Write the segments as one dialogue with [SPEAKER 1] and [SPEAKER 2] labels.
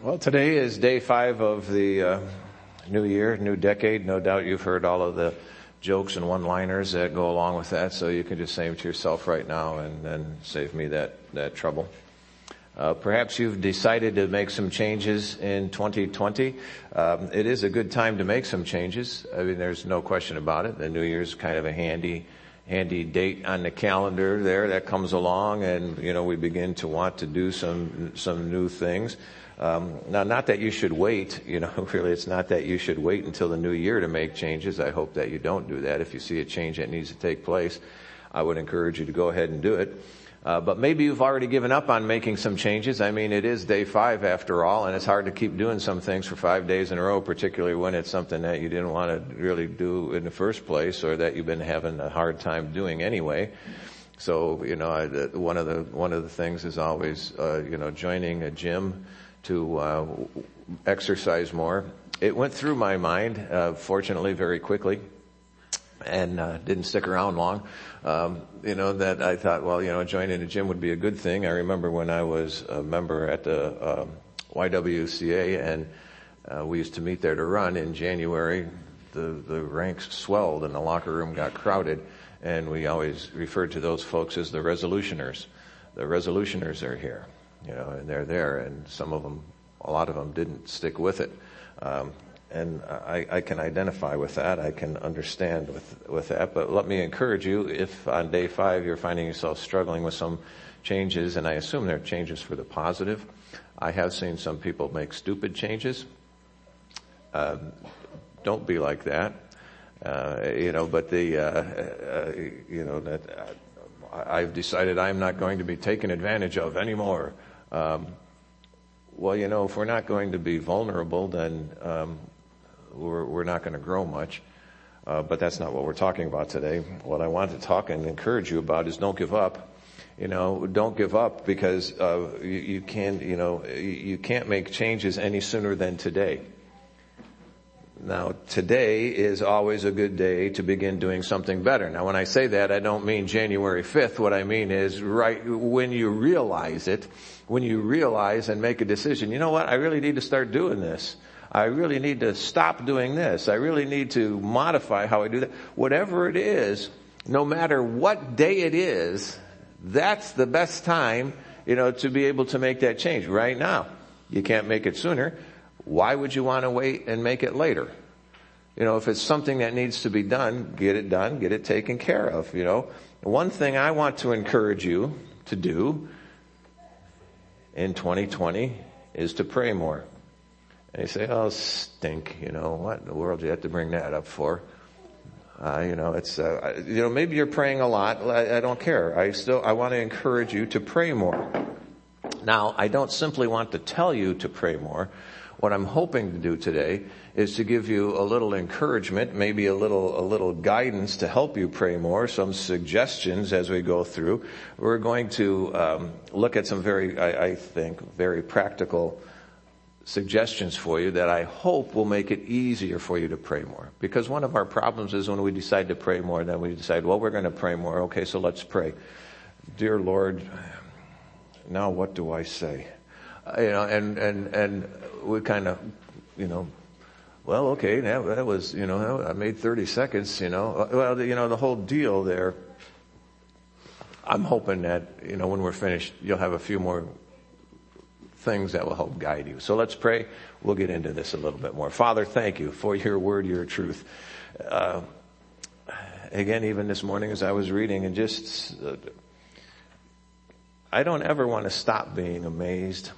[SPEAKER 1] Well, today is day five of the uh, new year, new decade. No doubt you've heard all of the jokes and one-liners that go along with that, so you can just say them to yourself right now and then save me that, that trouble. Uh, perhaps you've decided to make some changes in 2020. Um, it is a good time to make some changes. I mean, there's no question about it. The New Year's kind of a handy, handy date on the calendar there that comes along, and you know we begin to want to do some some new things. Um, now, not that you should wait. You know, really, it's not that you should wait until the new year to make changes. I hope that you don't do that. If you see a change that needs to take place, I would encourage you to go ahead and do it. Uh, but maybe you've already given up on making some changes. I mean, it is day five after all, and it's hard to keep doing some things for five days in a row, particularly when it's something that you didn't want to really do in the first place, or that you've been having a hard time doing anyway. So, you know, I, one of the one of the things is always, uh, you know, joining a gym to uh, exercise more. It went through my mind, uh, fortunately, very quickly, and uh, didn't stick around long. Um, you know that I thought, well, you know, joining a gym would be a good thing. I remember when I was a member at the um, YWCA, and uh, we used to meet there to run in January. The the ranks swelled, and the locker room got crowded, and we always referred to those folks as the resolutioners. The resolutioners are here you know, and they're there, and some of them, a lot of them didn't stick with it. Um, and I, I, can identify with that. I can understand with with that. But let me encourage you: if on day five you're finding yourself struggling with some changes, and I assume they're changes for the positive, I have seen some people make stupid changes. Um, don't be like that. Uh, you know, but the uh, uh, you know that uh, I've decided I'm not going to be taken advantage of anymore. Um, well, you know, if we're not going to be vulnerable, then um, we're, we're not going to grow much. Uh, but that's not what we're talking about today. What I want to talk and encourage you about is don't give up. You know, don't give up because uh, you, you can't. You know, you can't make changes any sooner than today. Now, today is always a good day to begin doing something better. Now, when I say that, I don't mean January 5th. What I mean is right when you realize it, when you realize and make a decision, you know what? I really need to start doing this. I really need to stop doing this. I really need to modify how I do that. Whatever it is, no matter what day it is, that's the best time, you know, to be able to make that change right now. You can't make it sooner. Why would you want to wait and make it later? You know, if it's something that needs to be done, get it done, get it taken care of, you know. One thing I want to encourage you to do in 2020 is to pray more. And you say, oh, stink, you know, what in the world do you have to bring that up for? Uh, you know, it's, uh, you know, maybe you're praying a lot. I, I don't care. I still, I want to encourage you to pray more. Now, I don't simply want to tell you to pray more. What I'm hoping to do today is to give you a little encouragement, maybe a little, a little guidance to help you pray more, some suggestions as we go through. We're going to um, look at some very, I, I think, very practical suggestions for you that I hope will make it easier for you to pray more. Because one of our problems is when we decide to pray more, then we decide, well, we're going to pray more. Okay, so let's pray. Dear Lord, now what do I say? You know, and, and, and we kind of, you know, well, okay, that, that was, you know, I made 30 seconds, you know. Uh, well, you know, the whole deal there, I'm hoping that, you know, when we're finished, you'll have a few more things that will help guide you. So let's pray. We'll get into this a little bit more. Father, thank you for your word, your truth. Uh, again, even this morning as I was reading and just, uh, I don't ever want to stop being amazed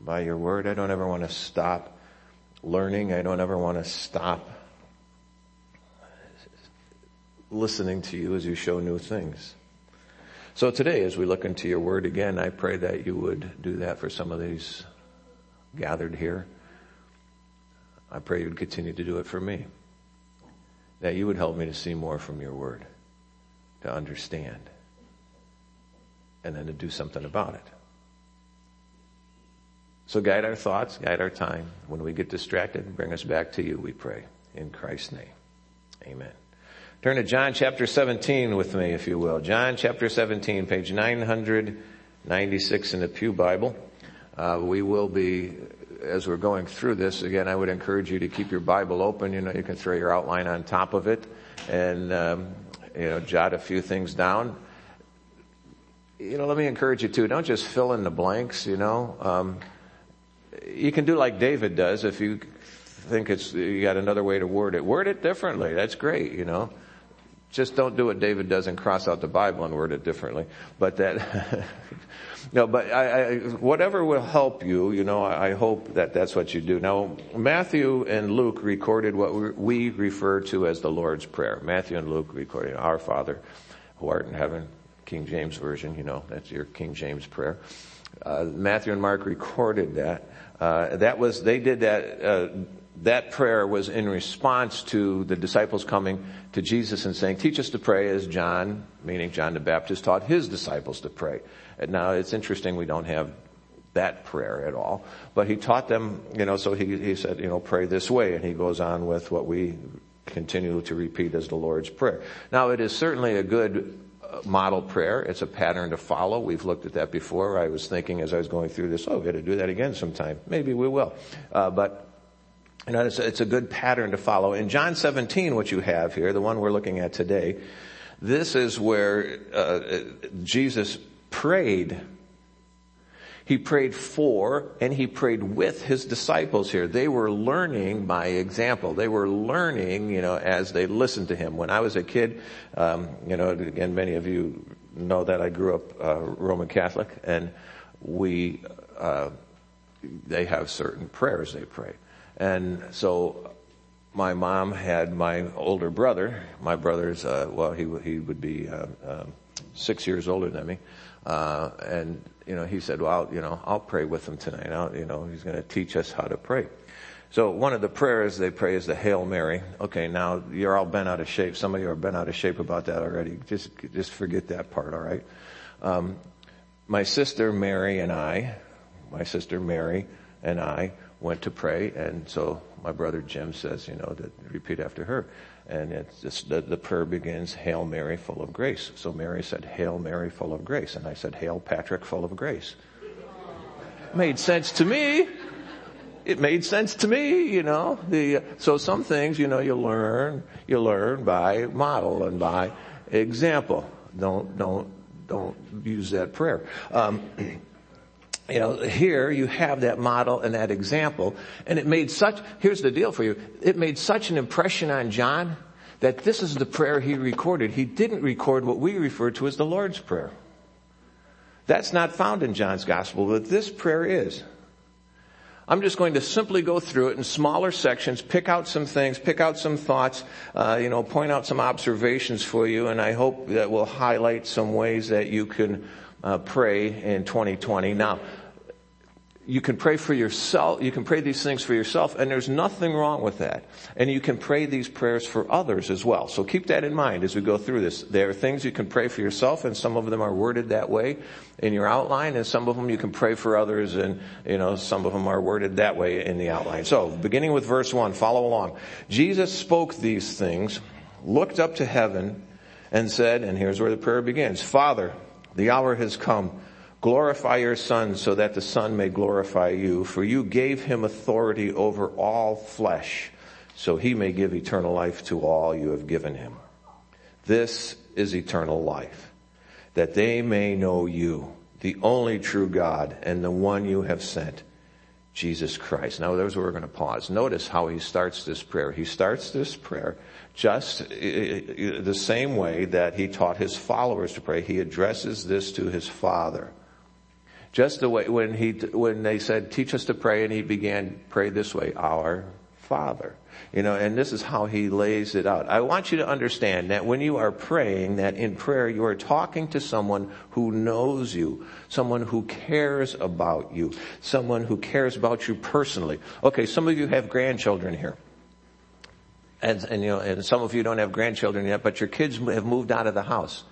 [SPEAKER 1] by your word. I don't ever want to stop learning. I don't ever want to stop listening to you as you show new things. So today, as we look into your word again, I pray that you would do that for some of these gathered here. I pray you would continue to do it for me. That you would help me to see more from your word, to understand, and then to do something about it. So guide our thoughts, guide our time. When we get distracted, bring us back to you, we pray. In Christ's name. Amen. Turn to John chapter 17 with me, if you will. John chapter 17, page 996 in the Pew Bible. Uh, we will be as we're going through this, again, I would encourage you to keep your Bible open. You know, you can throw your outline on top of it and, um, you know, jot a few things down. You know, let me encourage you too. Don't just fill in the blanks, you know. Um, you can do like David does if you think it's, you got another way to word it. Word it differently. That's great, you know. Just don't do what David does and cross out the Bible and word it differently. But that, no, but I, I, whatever will help you, you know, I, I hope that that's what you do. Now, Matthew and Luke recorded what we refer to as the Lord's Prayer. Matthew and Luke recorded, Our Father, who art in heaven, King James Version, you know, that's your King James prayer. Uh, Matthew and Mark recorded that. Uh, that was, they did that, uh, that prayer was in response to the disciples coming to Jesus and saying, teach us to pray as John, meaning John the Baptist, taught his disciples to pray. And now it's interesting we don't have that prayer at all, but he taught them, you know, so he, he said, you know, pray this way. And he goes on with what we continue to repeat as the Lord's Prayer. Now it is certainly a good model prayer. It's a pattern to follow. We've looked at that before. I was thinking as I was going through this, oh, we got to do that again sometime. Maybe we will. Uh, but you know, it's a, it's a good pattern to follow. In John 17, what you have here, the one we're looking at today, this is where uh, Jesus prayed. He prayed for and he prayed with his disciples here. They were learning by example. They were learning, you know, as they listened to him. When I was a kid, um, you know, again, many of you know that I grew up uh, Roman Catholic, and we uh, they have certain prayers they pray. And so my mom had my older brother. My brother's, uh, well, he, he would be, uh, uh, six years older than me. Uh, and, you know, he said, well, you know, I'll pray with him tonight. I'll, you know, he's going to teach us how to pray. So one of the prayers they pray is the Hail Mary. Okay, now you're all bent out of shape. Some of you are bent out of shape about that already. Just, just forget that part, alright? Um, my sister Mary and I, my sister Mary and I went to pray, and so my brother Jim says, you know, to repeat after her. And it's just, the, the prayer begins, Hail Mary, full of grace. So Mary said, Hail Mary, full of grace. And I said, Hail Patrick, full of grace. Made sense to me. It made sense to me, you know. The, so some things, you know, you learn, you learn by model and by example. Don't, don't, don't use that prayer. Um, you know, here you have that model and that example. And it made such, here's the deal for you. It made such an impression on John that this is the prayer he recorded. He didn't record what we refer to as the Lord's Prayer. That's not found in John's gospel, but this prayer is. I'm just going to simply go through it in smaller sections, pick out some things, pick out some thoughts, uh, you know, point out some observations for you, and I hope that will highlight some ways that you can uh, pray in 2020. Now, you can pray for yourself, you can pray these things for yourself, and there's nothing wrong with that. And you can pray these prayers for others as well. So keep that in mind as we go through this. There are things you can pray for yourself, and some of them are worded that way in your outline, and some of them you can pray for others, and, you know, some of them are worded that way in the outline. So, beginning with verse 1, follow along. Jesus spoke these things, looked up to heaven, and said, and here's where the prayer begins, Father, the hour has come. Glorify your son so that the son may glorify you, for you gave him authority over all flesh, so he may give eternal life to all you have given him. This is eternal life, that they may know you, the only true God, and the one you have sent, Jesus Christ. Now there's where we're going to pause. Notice how he starts this prayer. He starts this prayer just uh, uh, the same way that he taught his followers to pray. He addresses this to his father. Just the way when he, when they said, teach us to pray and he began, pray this way, our father. You know, and this is how he lays it out. I want you to understand that when you are praying, that in prayer you are talking to someone who knows you, someone who cares about you, someone who cares about you personally. Okay, some of you have grandchildren here and, and you know, and some of you don't have grandchildren yet, but your kids have moved out of the house.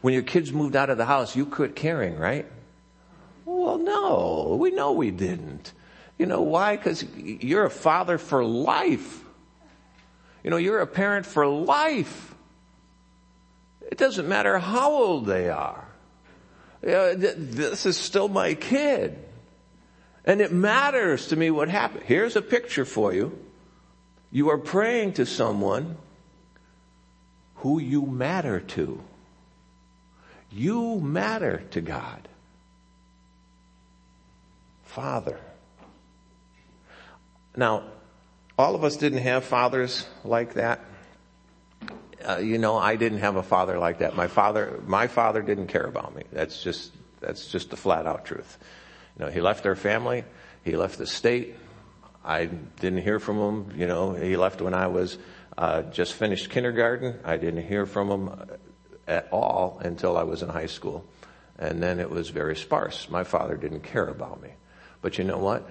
[SPEAKER 1] When your kids moved out of the house, you quit caring, right? Well, no, we know we didn't. You know why? Because you're a father for life. You know, you're a parent for life. It doesn't matter how old they are. You know, this is still my kid. And it matters to me what happened. Here's a picture for you. You are praying to someone who you matter to. You matter to God. Father. Now, all of us didn't have fathers like that. Uh, you know, I didn't have a father like that. My father, my father didn't care about me. That's just, that's just the flat out truth. You know, he left our family. He left the state. I didn't hear from him. You know, he left when I was uh, just finished kindergarten. I didn't hear from him at all until I was in high school. And then it was very sparse. My father didn't care about me. But you know what?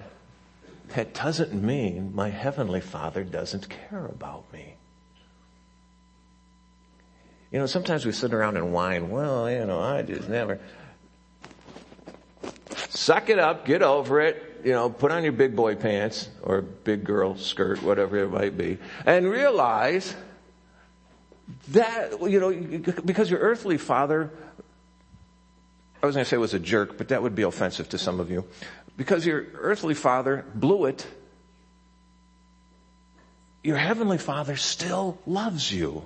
[SPEAKER 1] That doesn't mean my heavenly father doesn't care about me. You know, sometimes we sit around and whine, well, you know, I just never. Suck it up, get over it, you know, put on your big boy pants or big girl skirt, whatever it might be, and realize that, you know, because your earthly father, I was going to say was a jerk, but that would be offensive to some of you. Because your earthly father blew it, your heavenly father still loves you.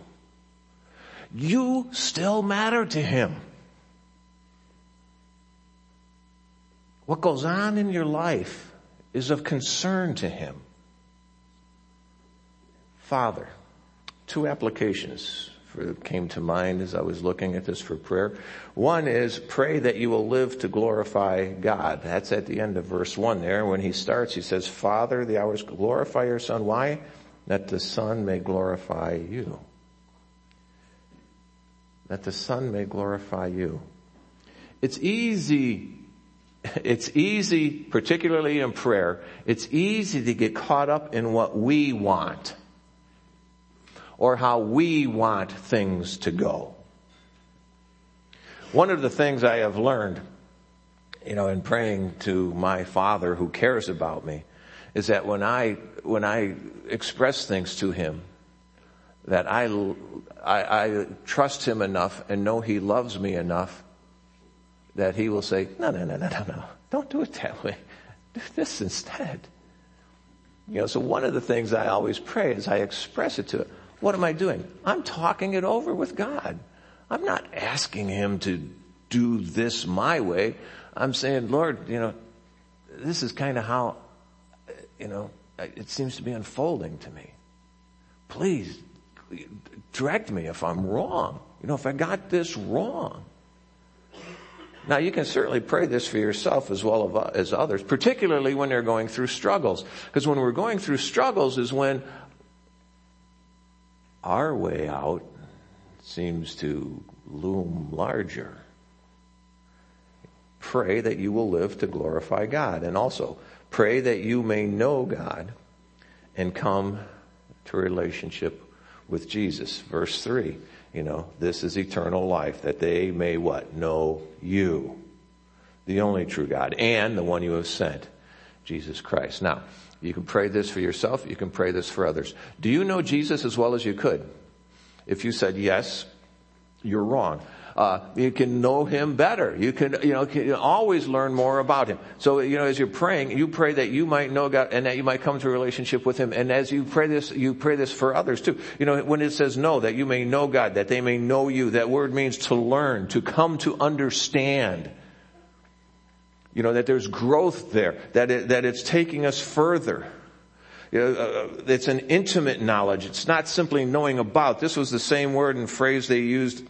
[SPEAKER 1] You still matter to him. What goes on in your life is of concern to him. Father, two applications came to mind as I was looking at this for prayer. One is pray that you will live to glorify God. That's at the end of verse one there. When he starts, he says, Father, the hours glorify your son. Why? That the son may glorify you. That the son may glorify you. It's easy it's easy, particularly in prayer, it's easy to get caught up in what we want or how we want things to go. One of the things I have learned, you know, in praying to my father who cares about me is that when I, when I express things to him, that I, I, I trust him enough and know he loves me enough that he will say, no, no, no, no, no, no. Don't do it that way. Do this instead. You know, so one of the things I always pray is I express it to it. What am I doing? I'm talking it over with God. I'm not asking him to do this my way. I'm saying, Lord, you know, this is kind of how, you know, it seems to be unfolding to me. Please direct me if I'm wrong. You know, if I got this wrong. Now you can certainly pray this for yourself as well as others, particularly when they're going through struggles. Because when we're going through struggles is when our way out seems to loom larger. Pray that you will live to glorify God and also pray that you may know God and come to a relationship with Jesus. Verse 3. You know, this is eternal life, that they may what? Know you, the only true God, and the one you have sent, Jesus Christ. Now, you can pray this for yourself, you can pray this for others. Do you know Jesus as well as you could? If you said yes, you're wrong. Uh, you can know him better. You can, you know, can always learn more about him. So, you know, as you're praying, you pray that you might know God and that you might come to a relationship with him. And as you pray this, you pray this for others too. You know, when it says know, that you may know God, that they may know you, that word means to learn, to come to understand. You know, that there's growth there, that it, that it's taking us further. You know, uh, it's an intimate knowledge. It's not simply knowing about. This was the same word and phrase they used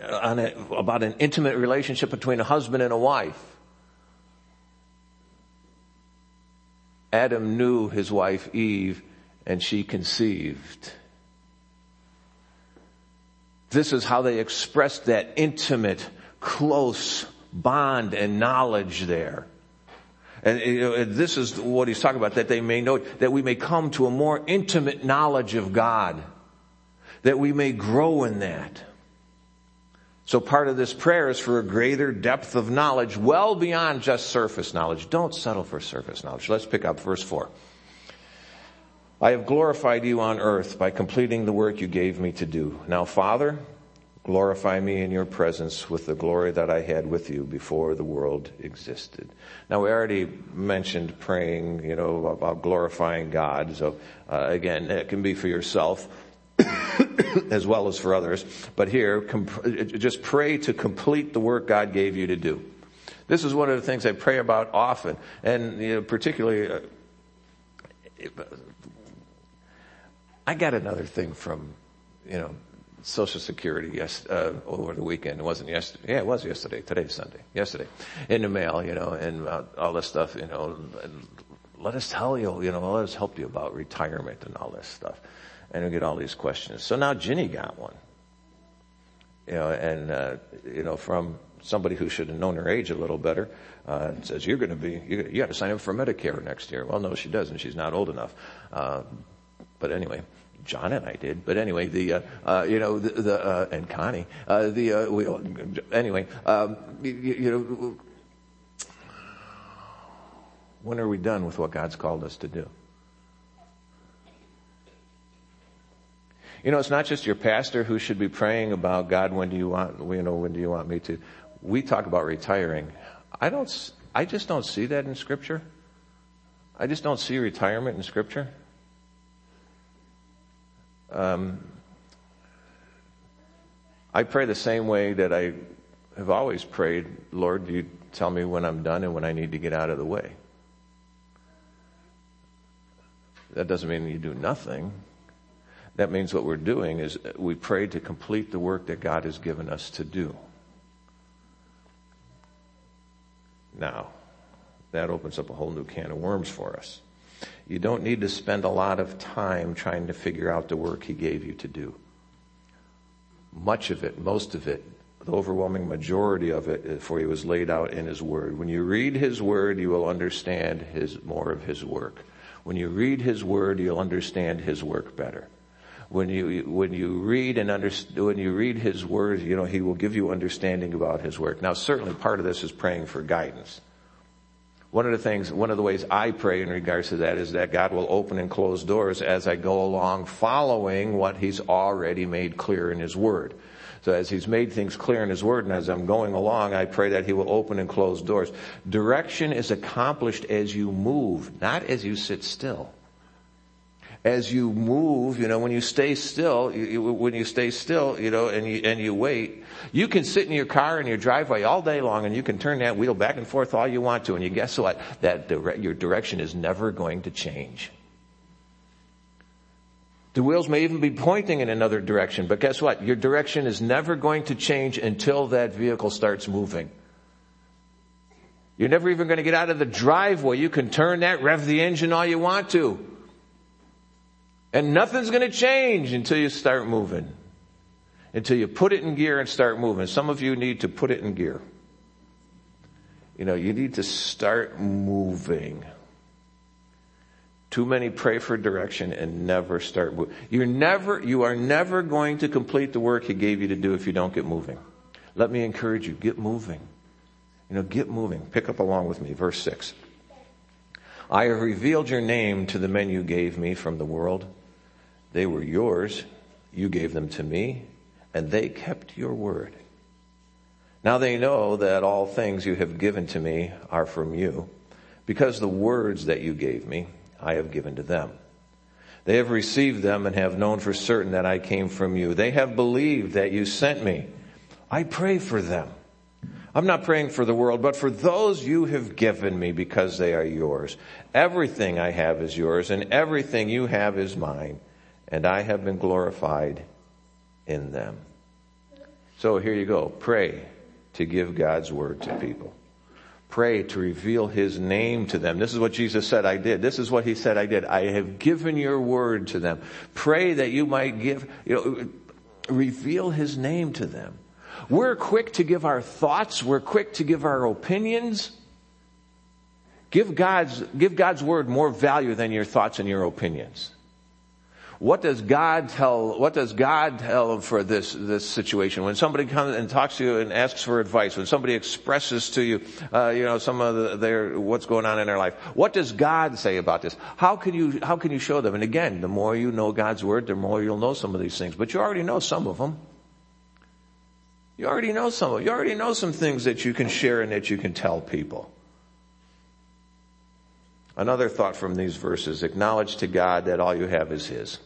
[SPEAKER 1] on a, about an intimate relationship between a husband and a wife. Adam knew his wife Eve and she conceived. This is how they expressed that intimate, close bond and knowledge there. And this is what he's talking about, that they may know, that we may come to a more intimate knowledge of God. That we may grow in that. So part of this prayer is for a greater depth of knowledge, well beyond just surface knowledge. Don't settle for surface knowledge. Let's pick up verse 4. I have glorified you on earth by completing the work you gave me to do. Now, Father, Glorify me in your presence with the glory that I had with you before the world existed. Now we already mentioned praying, you know, about glorifying God. So uh, again, it can be for yourself as well as for others. But here, comp- just pray to complete the work God gave you to do. This is one of the things I pray about often, and you know, particularly. Uh, I got another thing from, you know, Social Security yes, uh, over the weekend. It wasn't yesterday. Yeah, it was yesterday. Today's Sunday. Yesterday, in the mail, you know, and uh, all this stuff, you know. Let us tell you, you know, let us help you about retirement and all this stuff, and we get all these questions. So now Ginny got one, you know, and uh, you know from somebody who should have known her age a little better. Uh, says you're going to be, you, you got to sign up for Medicare next year. Well, no, she doesn't. She's not old enough. Uh, but anyway, John and I did, but anyway, the uh, uh, you know the, the uh, and Connie, uh, the uh, we, anyway, um, you, you, know, when are we done with what God's called us to do? You know, it's not just your pastor who should be praying about God. When do you want? You know, when do you want me to? We talk about retiring. I don't. I just don't see that in Scripture. I just don't see retirement in Scripture. Um, I pray the same way that I have always prayed, Lord, you tell me when I'm done and when I need to get out of the way. That doesn't mean you do nothing. That means what we're doing is we pray to complete the work that God has given us to do. Now, that opens up a whole new can of worms for us. You don't need to spend a lot of time trying to figure out the work he gave you to do. Much of it, most of it, the overwhelming majority of it for he was laid out in his word. When you read his word, you will understand his, more of his work. When you read his word, you'll understand his work better. When you, when you read and understand, when you read his word, you know, he will give you understanding about his work. Now certainly part of this is praying for guidance. One of the things, one of the ways I pray in regards to that is that God will open and close doors as I go along following what He's already made clear in His Word. So as He's made things clear in His Word and as I'm going along, I pray that He will open and close doors. Direction is accomplished as you move, not as you sit still as you move, you know, when you stay still, you, you, when you stay still, you know, and you, and you wait, you can sit in your car in your driveway all day long and you can turn that wheel back and forth all you want to and you guess what? That dire- your direction is never going to change. The wheels may even be pointing in another direction, but guess what? Your direction is never going to change until that vehicle starts moving. You're never even going to get out of the driveway. You can turn that, rev the engine all you want to. And nothing's going to change until you start moving. Until you put it in gear and start moving. Some of you need to put it in gear. You know, you need to start moving. Too many pray for direction and never start moving. You're never, you are never going to complete the work he gave you to do if you don't get moving. Let me encourage you, get moving. You know, get moving. Pick up along with me, verse six. I have revealed your name to the men you gave me from the world. They were yours. You gave them to me, and they kept your word. Now they know that all things you have given to me are from you, because the words that you gave me, I have given to them. They have received them and have known for certain that I came from you. They have believed that you sent me. I pray for them. I'm not praying for the world, but for those you have given me because they are yours. Everything I have is yours and everything you have is mine and I have been glorified in them. So here you go. Pray to give God's word to people. Pray to reveal his name to them. This is what Jesus said I did. This is what he said I did. I have given your word to them. Pray that you might give, you know, reveal his name to them. We're quick to give our thoughts. We're quick to give our opinions. Give God's, give God's word more value than your thoughts and your opinions. What does God tell, what does God tell them for this, this situation? When somebody comes and talks to you and asks for advice, when somebody expresses to you, uh, you know, some of the, their, what's going on in their life, what does God say about this? How can you, how can you show them? And again, the more you know God's word, the more you'll know some of these things, but you already know some of them. You already know some of You already know some things that you can share and that you can tell people. Another thought from these verses, acknowledge to God that all you have is His.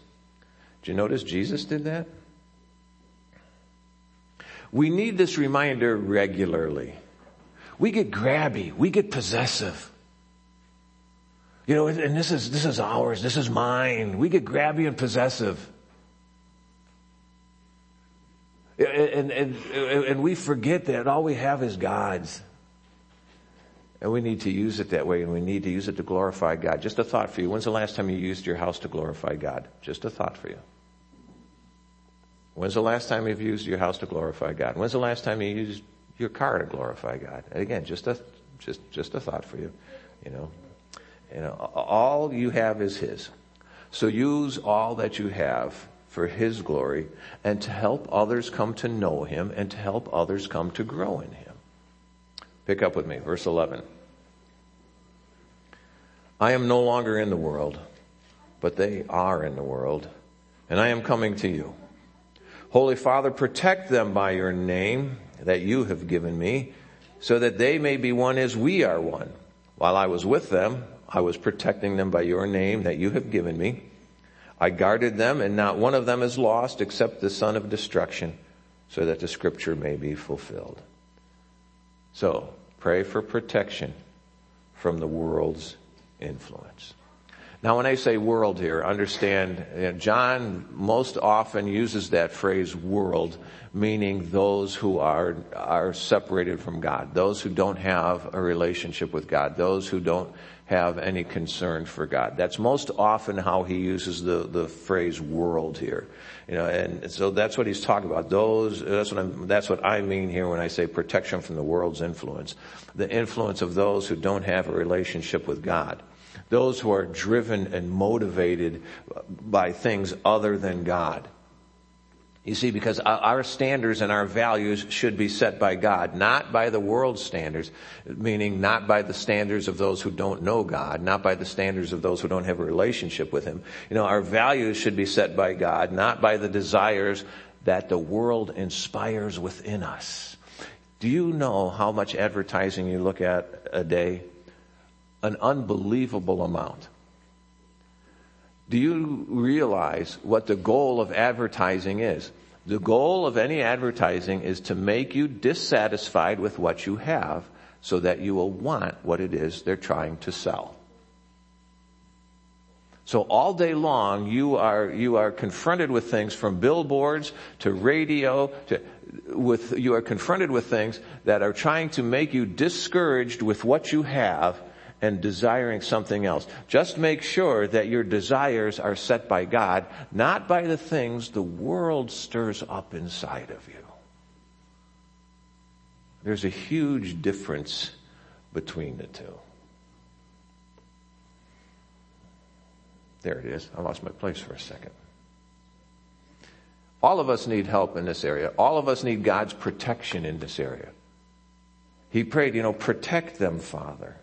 [SPEAKER 1] Did you notice Jesus did that? We need this reminder regularly. We get grabby. We get possessive. You know, and this is, this is ours. This is mine. We get grabby and possessive. And, and, and we forget that all we have is God's. And we need to use it that way and we need to use it to glorify God. Just a thought for you. When's the last time you used your house to glorify God? Just a thought for you. When's the last time you've used your house to glorify God? When's the last time you used your car to glorify God? And again, just a, just, just a thought for you. You know, you know, all you have is His. So use all that you have for His glory and to help others come to know Him and to help others come to grow in Him. Pick up with me, verse 11. I am no longer in the world, but they are in the world, and I am coming to you. Holy Father, protect them by your name that you have given me, so that they may be one as we are one. While I was with them, I was protecting them by your name that you have given me. I guarded them, and not one of them is lost except the son of destruction, so that the scripture may be fulfilled. So, pray for protection from the world's influence. Now, when I say world here, understand you know, John most often uses that phrase world, meaning those who are, are separated from God, those who don't have a relationship with God, those who don't have any concern for God. That's most often how he uses the, the phrase world here. You know, and so that's what he's talking about. Those, that's what I'm, that's what I mean here when I say protection from the world's influence. The influence of those who don't have a relationship with God. Those who are driven and motivated by things other than God. You see, because our standards and our values should be set by God, not by the world's standards, meaning not by the standards of those who don't know God, not by the standards of those who don't have a relationship with Him. You know, our values should be set by God, not by the desires that the world inspires within us. Do you know how much advertising you look at a day? An unbelievable amount. Do you realize what the goal of advertising is? The goal of any advertising is to make you dissatisfied with what you have so that you will want what it is they're trying to sell. So all day long, you are, you are confronted with things from billboards to radio to, with, you are confronted with things that are trying to make you discouraged with what you have and desiring something else. Just make sure that your desires are set by God, not by the things the world stirs up inside of you. There's a huge difference between the two. There it is. I lost my place for a second. All of us need help in this area. All of us need God's protection in this area. He prayed, you know, protect them, Father.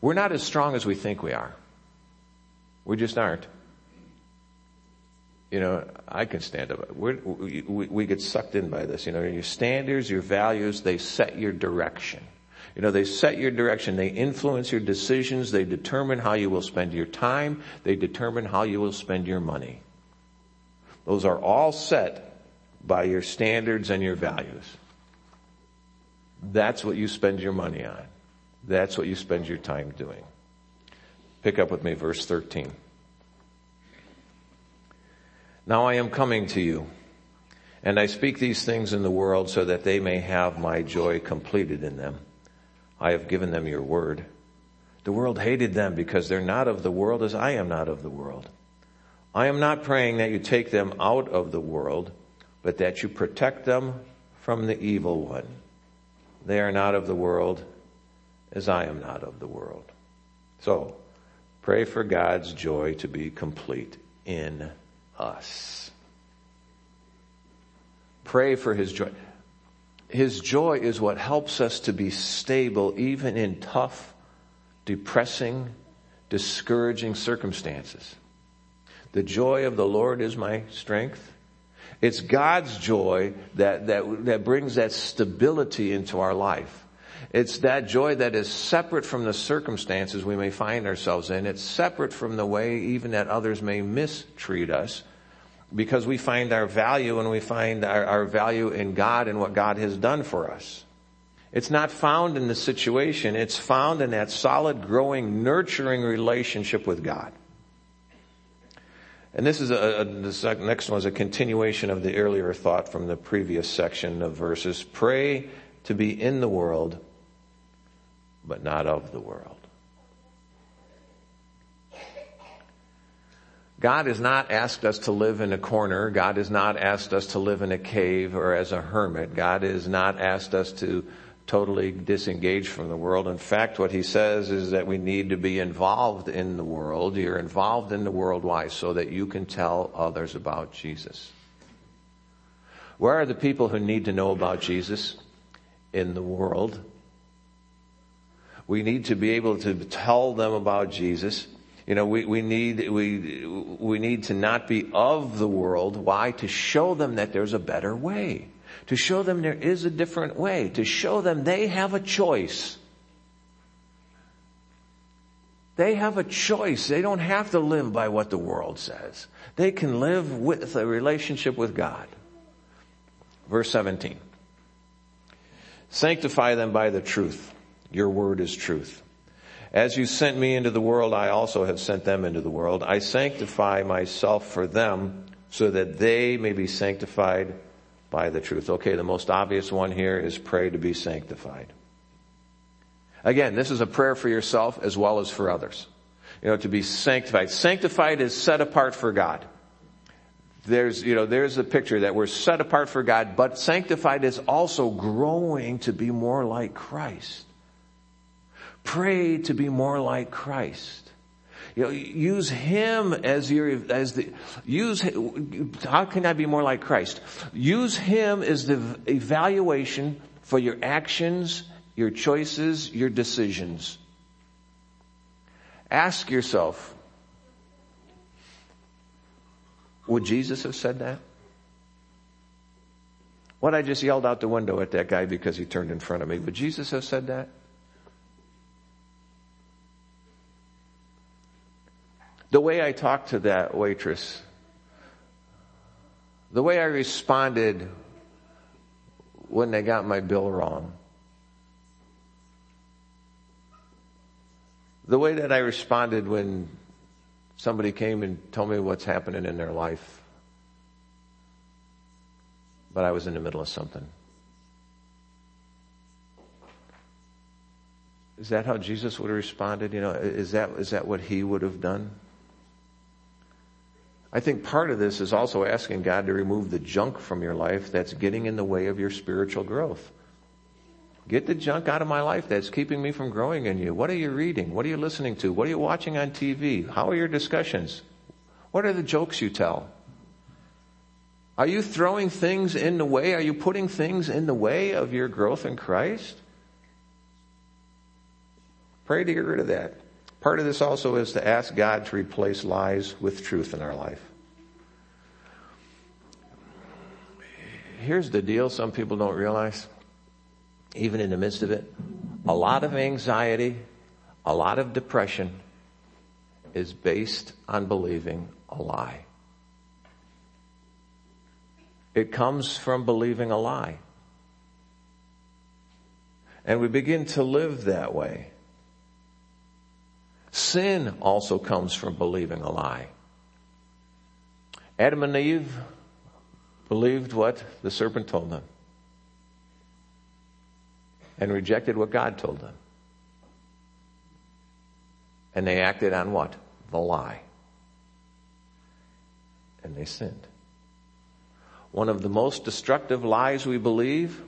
[SPEAKER 1] We're not as strong as we think we are. We just aren't. You know, I can stand up. We're, we, we get sucked in by this. You know, your standards, your values, they set your direction. You know, they set your direction. They influence your decisions. They determine how you will spend your time. They determine how you will spend your money. Those are all set by your standards and your values. That's what you spend your money on. That's what you spend your time doing. Pick up with me, verse 13. Now I am coming to you, and I speak these things in the world so that they may have my joy completed in them. I have given them your word. The world hated them because they're not of the world as I am not of the world. I am not praying that you take them out of the world, but that you protect them from the evil one. They are not of the world as I am not of the world. So, pray for God's joy to be complete in us. Pray for His joy. His joy is what helps us to be stable even in tough, depressing, discouraging circumstances. The joy of the Lord is my strength. It's God's joy that, that, that brings that stability into our life. It's that joy that is separate from the circumstances we may find ourselves in. It's separate from the way even that others may mistreat us because we find our value and we find our, our value in God and what God has done for us. It's not found in the situation. It's found in that solid, growing, nurturing relationship with God. And this is a, a, the next one is a continuation of the earlier thought from the previous section of verses. Pray to be in the world, but not of the world. God has not asked us to live in a corner. God has not asked us to live in a cave or as a hermit. God has not asked us to totally disengage from the world. In fact, what he says is that we need to be involved in the world. You're involved in the world. Why? So that you can tell others about Jesus. Where are the people who need to know about Jesus? In the world. We need to be able to tell them about Jesus. You know, we, we need, we, we need to not be of the world. Why? To show them that there's a better way to show them there is a different way, to show them they have a choice. They have a choice. They don't have to live by what the world says. They can live with a relationship with God. Verse 17. Sanctify them by the truth. Your word is truth. As you sent me into the world, I also have sent them into the world. I sanctify myself for them so that they may be sanctified by the truth. Okay, the most obvious one here is pray to be sanctified. Again, this is a prayer for yourself as well as for others. You know, to be sanctified. Sanctified is set apart for God. There's, you know, there's a picture that we're set apart for God, but sanctified is also growing to be more like Christ. Pray to be more like Christ. You know, use Him as your, as the, use, how can I be more like Christ? Use Him as the evaluation for your actions, your choices, your decisions. Ask yourself, would Jesus have said that? What I just yelled out the window at that guy because he turned in front of me, would Jesus have said that? The way I talked to that waitress, the way I responded when they got my bill wrong, the way that I responded when somebody came and told me what's happening in their life, but I was in the middle of something. Is that how Jesus would have responded? You know, is that, is that what he would have done? I think part of this is also asking God to remove the junk from your life that's getting in the way of your spiritual growth. Get the junk out of my life that's keeping me from growing in you. What are you reading? What are you listening to? What are you watching on TV? How are your discussions? What are the jokes you tell? Are you throwing things in the way? Are you putting things in the way of your growth in Christ? Pray to get rid of that. Part of this also is to ask God to replace lies with truth in our life. Here's the deal some people don't realize, even in the midst of it. A lot of anxiety, a lot of depression is based on believing a lie. It comes from believing a lie. And we begin to live that way. Sin also comes from believing a lie. Adam and Eve believed what the serpent told them and rejected what God told them. And they acted on what? The lie. And they sinned. One of the most destructive lies we believe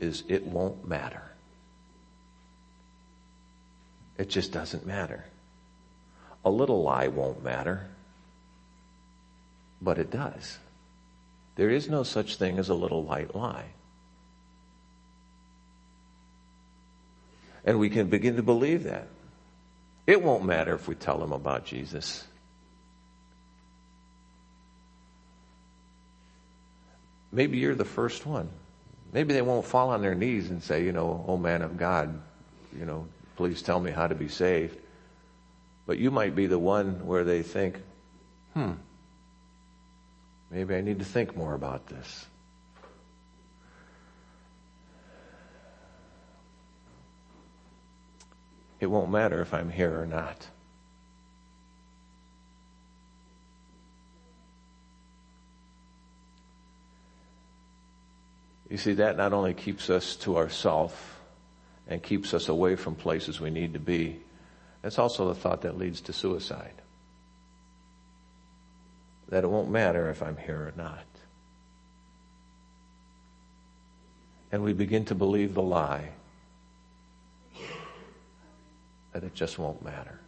[SPEAKER 1] is it won't matter. It just doesn't matter. A little lie won't matter, but it does. There is no such thing as a little white lie. And we can begin to believe that. It won't matter if we tell them about Jesus. maybe you're the first one. Maybe they won't fall on their knees and say, you know, oh man of God, you know, please tell me how to be saved. But you might be the one where they think, hmm, maybe I need to think more about this. It won't matter if I'm here or not. You see, that not only keeps us to ourself and keeps us away from places we need to be, That's also the thought that leads to suicide. That it won't matter if I'm here or not. And we begin to believe the lie that it just won't matter.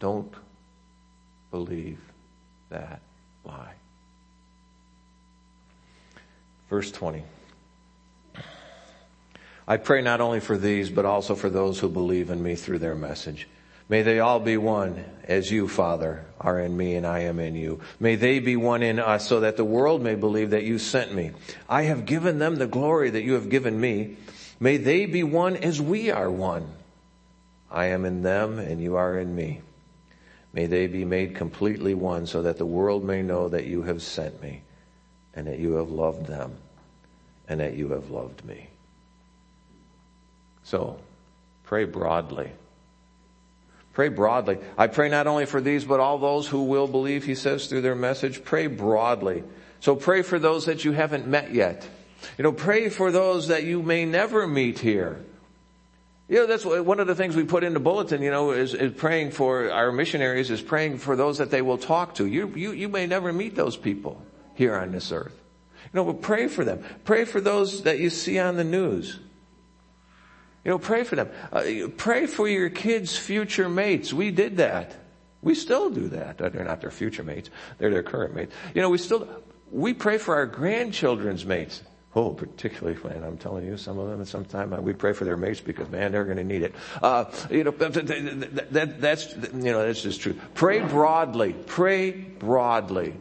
[SPEAKER 1] Don't believe that lie. Verse 20. I pray not only for these, but also for those who believe in me through their message. May they all be one as you, Father, are in me and I am in you. May they be one in us so that the world may believe that you sent me. I have given them the glory that you have given me. May they be one as we are one. I am in them and you are in me. May they be made completely one so that the world may know that you have sent me and that you have loved them and that you have loved me. So pray broadly. Pray broadly. I pray not only for these, but all those who will believe, he says through their message. Pray broadly. So pray for those that you haven't met yet. You know, pray for those that you may never meet here. You know, that's one of the things we put in the bulletin, you know, is, is, praying for our missionaries, is praying for those that they will talk to. You, you, you may never meet those people here on this earth. You know, but pray for them. Pray for those that you see on the news. You know, pray for them. Uh, pray for your kids' future mates. We did that. We still do that. They're not their future mates. They're their current mates. You know, we still, we pray for our grandchildren's mates. Oh, particularly when I'm telling you, some of them at some time we pray for their mates because man, they're going to need it. Uh, you know, that, that, that's you know that's just true. Pray broadly. Pray broadly.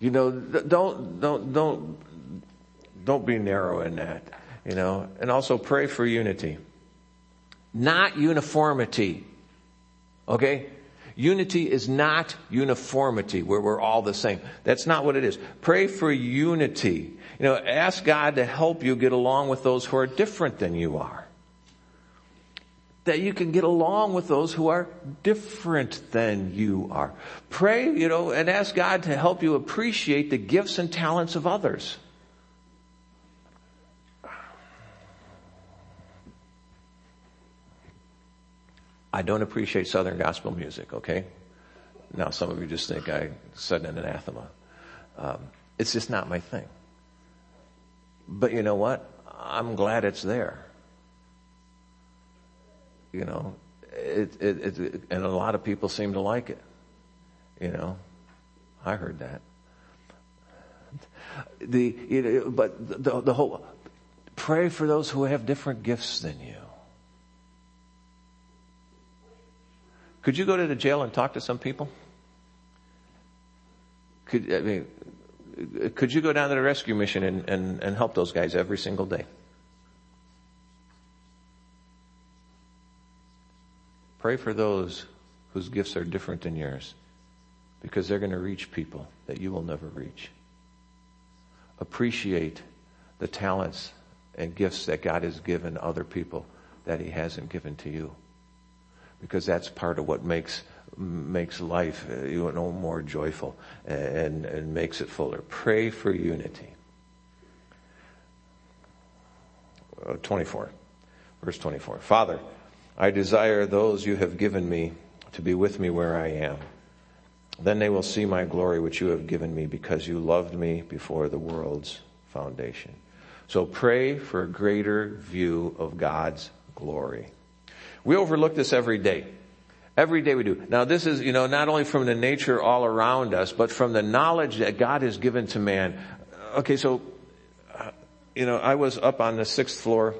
[SPEAKER 1] You know, don't, don't, don't, don't be narrow in that, you know, and also pray for unity. Not uniformity. Okay? Unity is not uniformity where we're all the same. That's not what it is. Pray for unity. You know, ask God to help you get along with those who are different than you are that you can get along with those who are different than you are. Pray, you know, and ask God to help you appreciate the gifts and talents of others. I don't appreciate Southern gospel music, okay? Now some of you just think I said an anathema. Um, it's just not my thing. But you know what? I'm glad it's there you know, it, it, it, and a lot of people seem to like it. You know, I heard that. The, you know, but the, the whole, pray for those who have different gifts than you. Could you go to the jail and talk to some people? Could, I mean, could you go down to the rescue mission and, and, and help those guys every single day? Pray for those whose gifts are different than yours because they're going to reach people that you will never reach. Appreciate the talents and gifts that God has given other people that he hasn't given to you. Because that's part of what makes makes life uh, you know more joyful and and makes it fuller. Pray for unity. Uh, 24 verse 24. Father, I desire those you have given me to be with me where I am. Then they will see my glory which you have given me because you loved me before the world's foundation. So pray for a greater view of God's glory. We overlook this every day. Every day we do. Now this is, you know, not only from the nature all around us, but from the knowledge that God has given to man. Okay, so, uh, you know, I was up on the sixth floor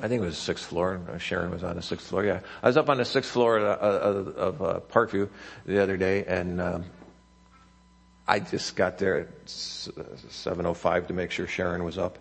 [SPEAKER 1] I think it was sixth floor. Sharon was on the sixth floor. Yeah, I was up on the sixth floor of, of, of uh, Parkview the other day, and um, I just got there at 7.05 to make sure Sharon was up.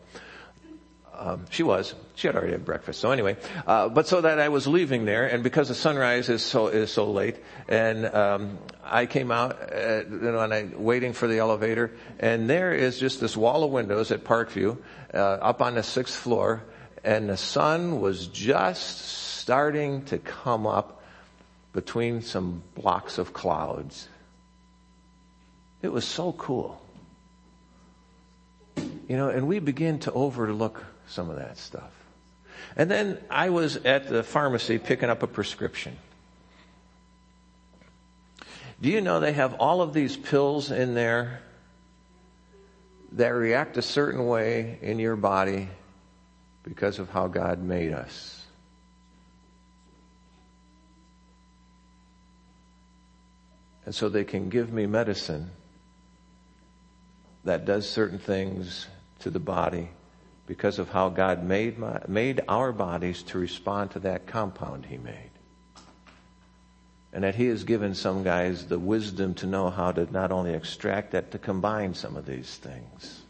[SPEAKER 1] Um, she was. She had already had breakfast. So anyway, uh, but so that I was leaving there, and because the sunrise is so is so late, and um, I came out, uh, you know, and I waiting for the elevator, and there is just this wall of windows at Parkview, uh, up on the sixth floor, and the sun was just starting to come up between some blocks of clouds. It was so cool. You know, and we begin to overlook some of that stuff. And then I was at the pharmacy picking up a prescription. Do you know they have all of these pills in there that react a certain way in your body because of how God made us? And so they can give me medicine that does certain things to the body because of how God made, my, made our bodies to respond to that compound He made. And that He has given some guys the wisdom to know how to not only extract that, to combine some of these things.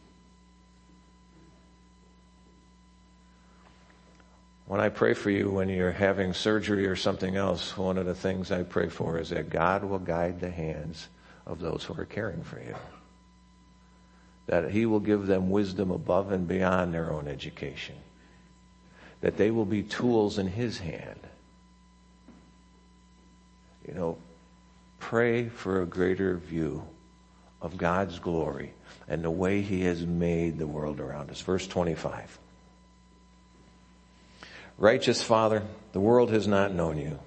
[SPEAKER 1] When I pray for you when you're having surgery or something else, one of the things I pray for is that God will guide the hands of those who are caring for you that He will give them wisdom above and beyond their own education, that they will be tools in His hand. You know, pray for a greater view of God's glory and the way He has made the world around us. Verse 25. Righteous Father, the world has not known you.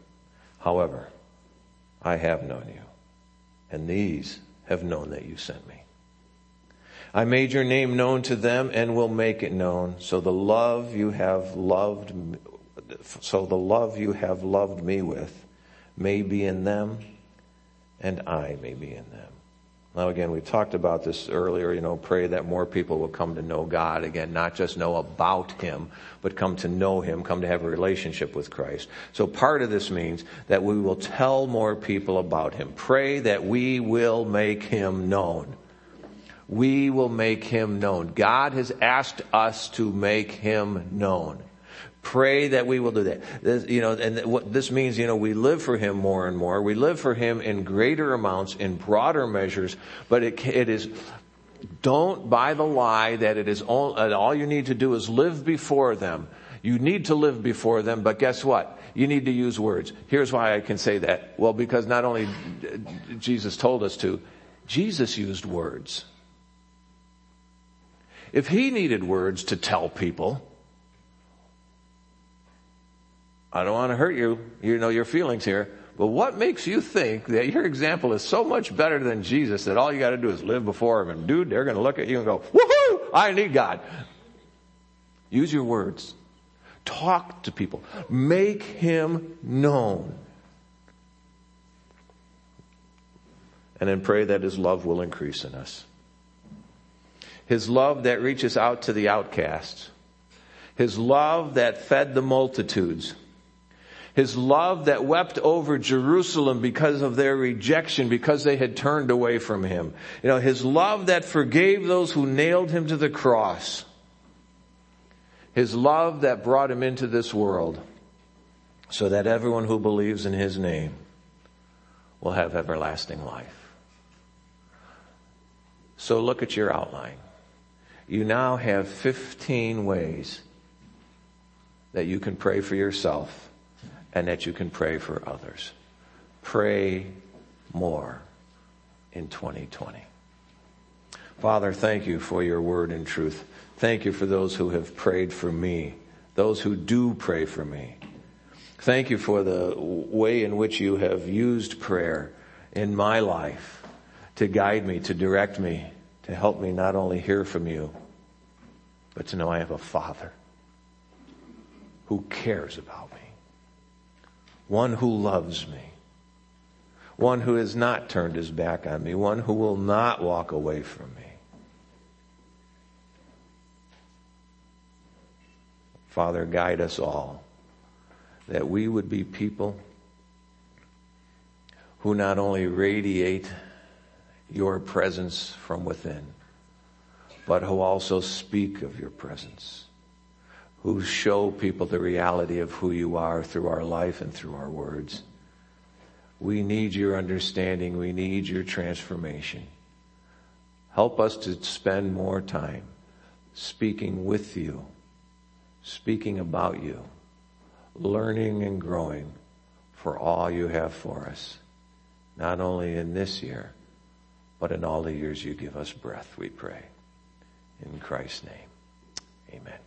[SPEAKER 1] However, I have known you, and these have known that you sent me. I made your name known to them and will make it known. So the love you have loved, so the love you have loved me with may be in them and I may be in them. Now again, we talked about this earlier, you know, pray that more people will come to know God. Again, not just know about Him, but come to know Him, come to have a relationship with Christ. So part of this means that we will tell more people about Him. Pray that we will make Him known we will make him known. God has asked us to make him known. Pray that we will do that. This, you know, and what this means, you know, we live for him more and more. We live for him in greater amounts, in broader measures, but it, it is, don't buy the lie that it is all, all you need to do is live before them. You need to live before them, but guess what? You need to use words. Here's why I can say that. Well, because not only uh, Jesus told us to, Jesus used words. If he needed words to tell people, I don't want to hurt you, you know your feelings here, but what makes you think that your example is so much better than Jesus that all you got to do is live before him and dude, they're going to look at you and go, woohoo, I need God. Use your words. Talk to people. Make him known. And then pray that his love will increase in us. His love that reaches out to the outcasts. His love that fed the multitudes. His love that wept over Jerusalem because of their rejection, because they had turned away from him. You know, his love that forgave those who nailed him to the cross. His love that brought him into this world so that everyone who believes in his name will have everlasting life. So look at your outline you now have 15 ways that you can pray for yourself and that you can pray for others. Pray more in 2020. Father, thank you for your word and truth. Thank you for those who have prayed for me, those who do pray for me. Thank you for the way in which you have used prayer in my life to guide me, to direct me, to help me not only hear from you, but to know I have a Father who cares about me, one who loves me, one who has not turned his back on me, one who will not walk away from me. Father, guide us all that we would be people who not only radiate your presence from within, but who also speak of your presence, who show people the reality of who you are through our life and through our words. We need your understanding. We need your transformation. Help us to spend more time speaking with you, speaking about you, learning and growing for all you have for us, not only in this year, but in all the years you give us breath, we pray. In Christ's name, amen.